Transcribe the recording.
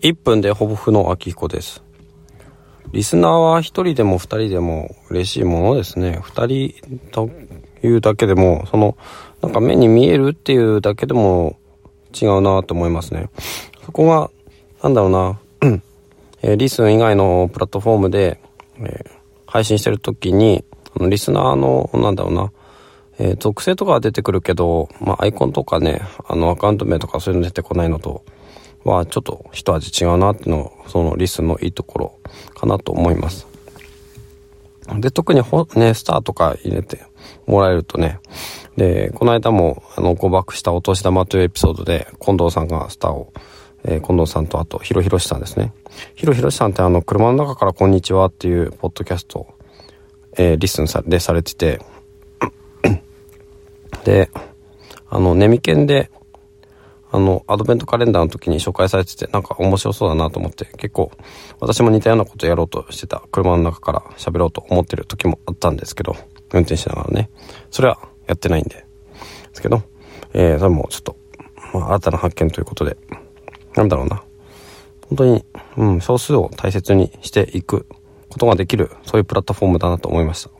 1分でほぼ不の秋彦です。リスナーは1人でも2人でも嬉しいものですね。2人というだけでも、その、なんか目に見えるっていうだけでも違うなと思いますね。そこが、なんだろうな、えー、リスン以外のプラットフォームで、えー、配信してる時に、リスナーの、なんだろうな、えー、属性とかは出てくるけど、まあ、アイコンとかね、あの、アカウント名とかそういうの出てこないのと、は、ちょっと一味違うなっていうのそのリスのいいところかなと思います。で、特にほ、ね、スターとか入れてもらえるとね、で、この間も、あの、誤爆したお年玉というエピソードで、近藤さんがスターを、えー、近藤さんとあと、ひろひろしさんですね。ひろひろしさんってあの、車の中からこんにちはっていうポッドキャスト、えー、リスンさでされてて、で、あの、ネミケンで、あの、アドベントカレンダーの時に紹介されてて、なんか面白そうだなと思って、結構、私も似たようなことやろうとしてた車の中から喋ろうと思ってる時もあったんですけど、運転しながらね。それはやってないんで。ですけど、えー、それもちょっと、まあ、新たな発見ということで、なんだろうな。本当に、うん、少数を大切にしていくことができる、そういうプラットフォームだなと思いました。